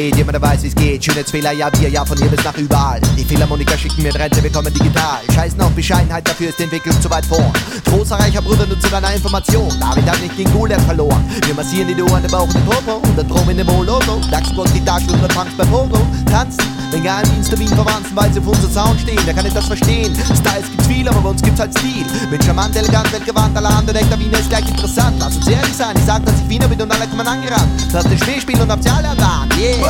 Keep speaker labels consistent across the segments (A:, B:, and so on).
A: an gedreht, jemand weiß, wie's geht. Schönheitsfehler, ja, wir, ja, von hier bis nach überall. Die Philharmoniker schicken mir Rente, wir kommen digital. Scheißen auf Bescheidenheit, dafür ist die Entwicklung zu weit vor. Großer reicher Bruder nur zu deiner Information. David hat nicht gegen Golem verloren. Wir massieren die Ohren, der Bauch und den Popo. Und dann Proben in dem Logo. Dachsburg, die Darstellung und Punks bei Pogo. Tanzen, wenn Geheimdienste Wien verwanzen, weil sie auf unser Sound stehen. Der kann nicht das verstehen. Styles gibt's viel, aber bei uns gibt's halt Stil. Mit charmant, elegant, weltgewandt, aller Hand denkt, Wiener ist gleich interessant. Lass uns ehrlich sein, ich sag, dass ich Wiener bin und alle kommen angerannt. Das ist Spiel und habt ihr alle erwartet. Yeah.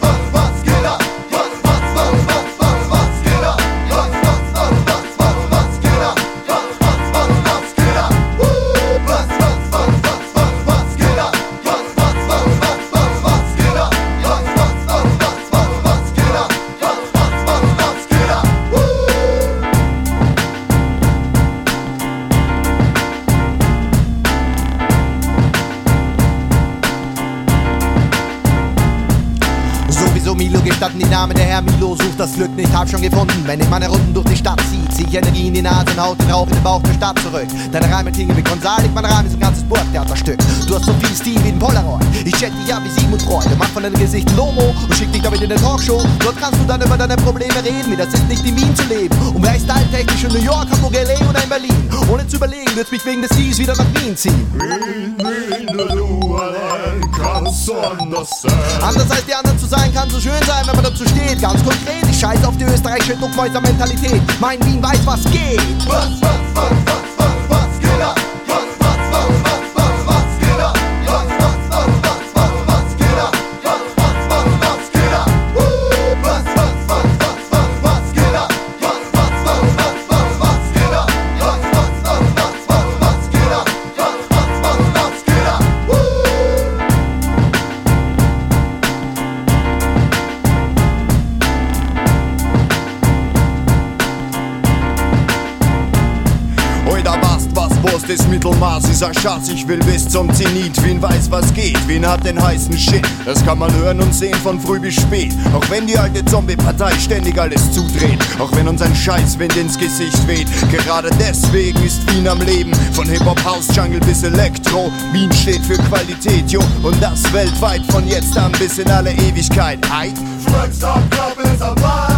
A: Milo gestatten die Namen der Herr Milo sucht das Glück nicht, hab schon gefunden. Wenn ich meine Runden durch die Stadt zieh, zieh ich Energie in die Nase und haut den Rauch in den Bauch der Stadt zurück. Deine Reime klingen wie Gonzalik, mein Reim ist ein ganzes Burgtheaterstück. Du hast so viel Stil wie ein Polaroid. Ich chat dich ab wie Sigmund Freud. Mach von deinem Gesicht Lomo und schick dich damit in eine Talkshow. Dort kannst du dann über deine Probleme reden, wie das ist, nicht in Wien zu leben. Und wer ist styletechnisch in New York, Hamburg, L.A. oder in Berlin? Ohne zu überlegen, wird's mich wegen des Seas wieder nach Wien ziehen.
B: du allein kannst anders sein.
A: Anders als die anderen zu sein, kann so schön sein, wenn man dazu steht. Ganz konkret, ich scheiß auf die österreichische Duckmäuser-Mentalität. Mein Wien weiß, was geht.
B: Was, was, was, was,
C: ist Mittelmaß, ist ein Schatz, ich will bis zum Zenit. Wien weiß, was geht, Wien hat den heißen Shit. Das kann man hören und sehen von früh bis spät. Auch wenn die alte Zombie-Partei ständig alles zudreht. Auch wenn uns ein Scheißwind ins Gesicht weht. Gerade deswegen ist Wien am Leben. Von Hip-Hop, House, Jungle bis Elektro. Wien steht für Qualität, jo. Und das weltweit von jetzt an bis in alle Ewigkeit. Ei.
B: Schweigst ab, Club ist am Leibwatzen,